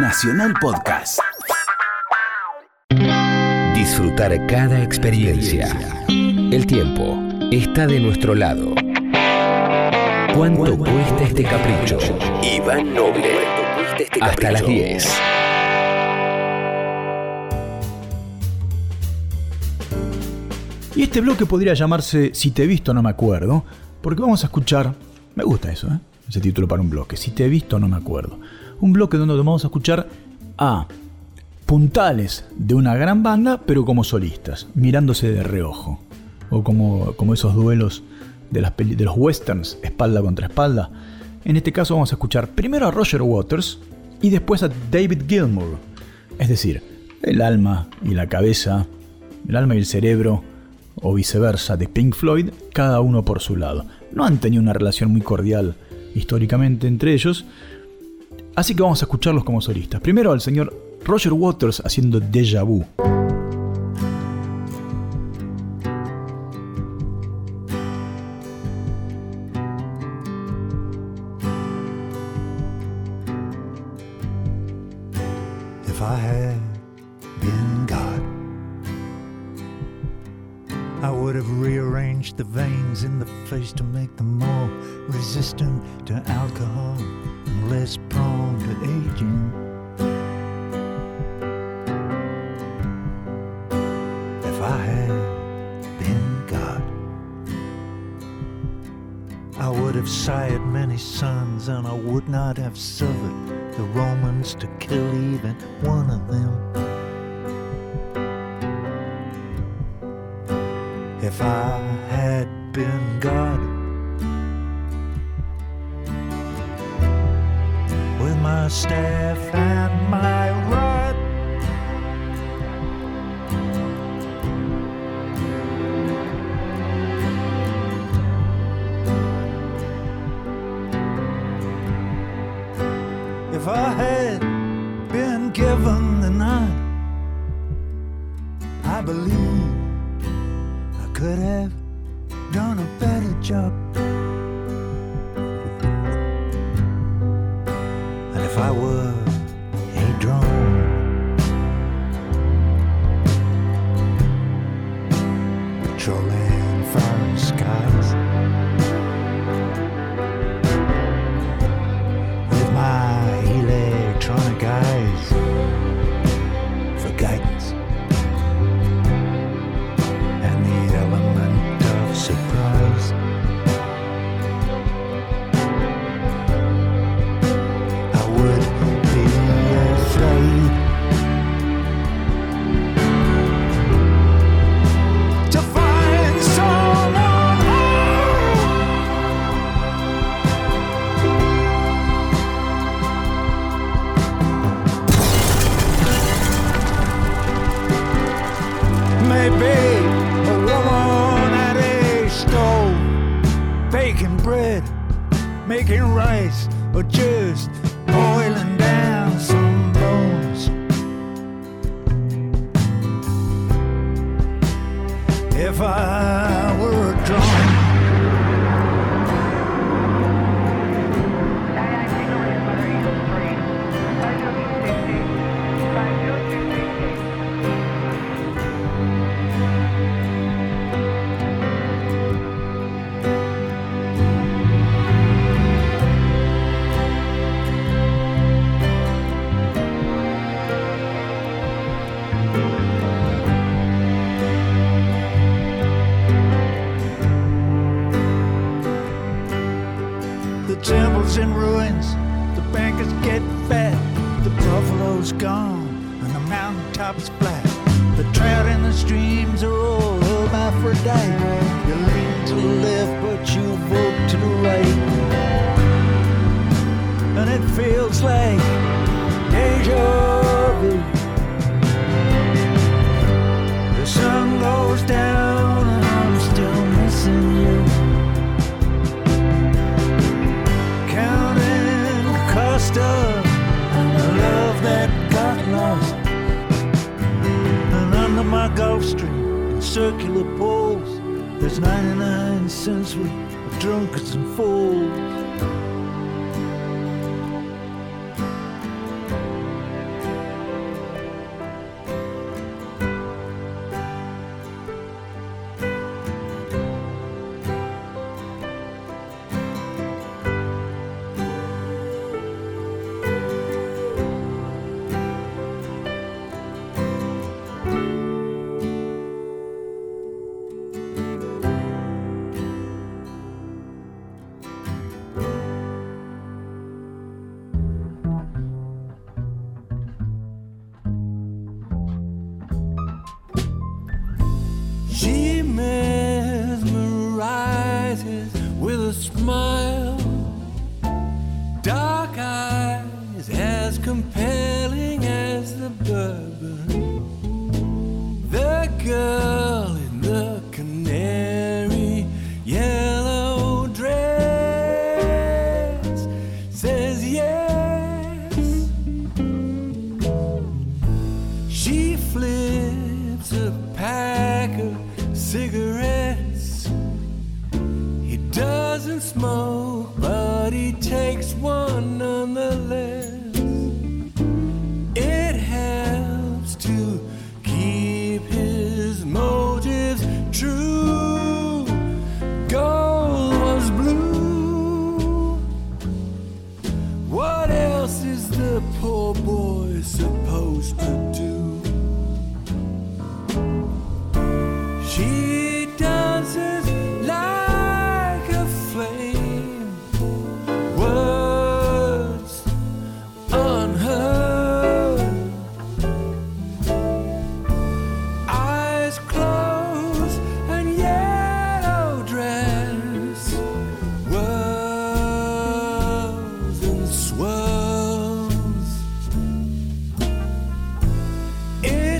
Nacional Podcast. Disfrutar cada experiencia. El tiempo está de nuestro lado. ¿Cuánto cuesta este capricho? Iván Noble. Hasta las 10. Y este bloque podría llamarse Si te he visto no me acuerdo, porque vamos a escuchar, me gusta eso, ¿eh? ese título para un bloque, Si te he visto no me acuerdo. Un bloque donde vamos a escuchar a puntales de una gran banda, pero como solistas, mirándose de reojo. O como, como esos duelos de, las de los westerns, espalda contra espalda. En este caso vamos a escuchar primero a Roger Waters y después a David Gilmour. Es decir, el alma y la cabeza, el alma y el cerebro, o viceversa, de Pink Floyd, cada uno por su lado. No han tenido una relación muy cordial históricamente entre ellos, así que vamos a escucharlos como solistas. Primero al señor Roger Waters haciendo Deja Vu. If I had been God, I would have rearranged the veins in the face to make them more resistant to alcohol and less prone aging. If I had been God, I would have sired many sons, and I would not have suffered the Romans to kill even one of them. If I had been God, staff and my rod. If I had been given the nod, I believe I could have done a better job. If I were a drone, patrolling chicken rise or just in ruins, the bankers get fat, the buffalo's gone, and the mountaintop's flat. The trout in the streams are all hermaphrodite. You circular poles, there's 99 cents worth of drunkards and fools. As compelling as the bourbon. The girl in the canary yellow dress says yes. She flips a pack of cigarettes.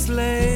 Slave.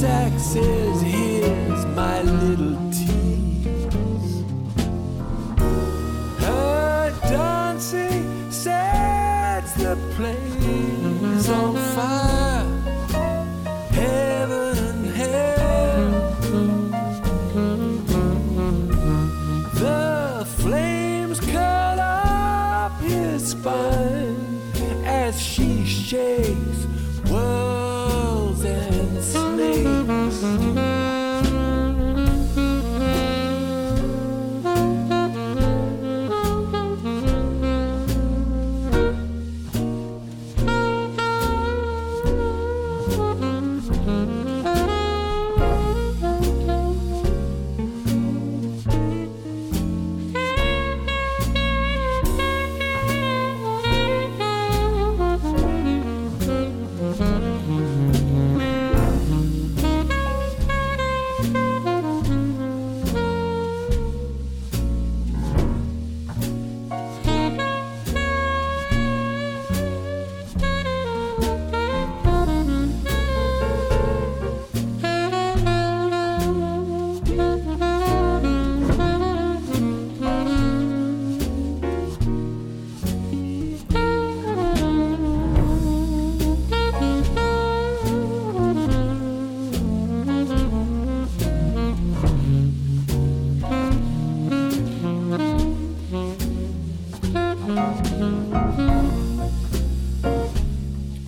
sex is here.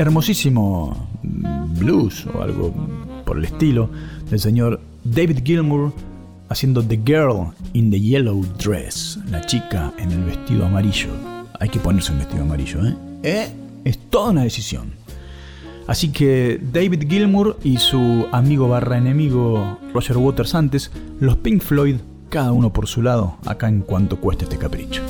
Hermosísimo blues o algo por el estilo del señor David Gilmour haciendo The Girl in the Yellow Dress, la chica en el vestido amarillo. Hay que ponerse un vestido amarillo, ¿eh? ¿Eh? Es toda una decisión. Así que David Gilmour y su amigo barra enemigo Roger Waters antes, los Pink Floyd, cada uno por su lado, acá en cuanto cueste este capricho.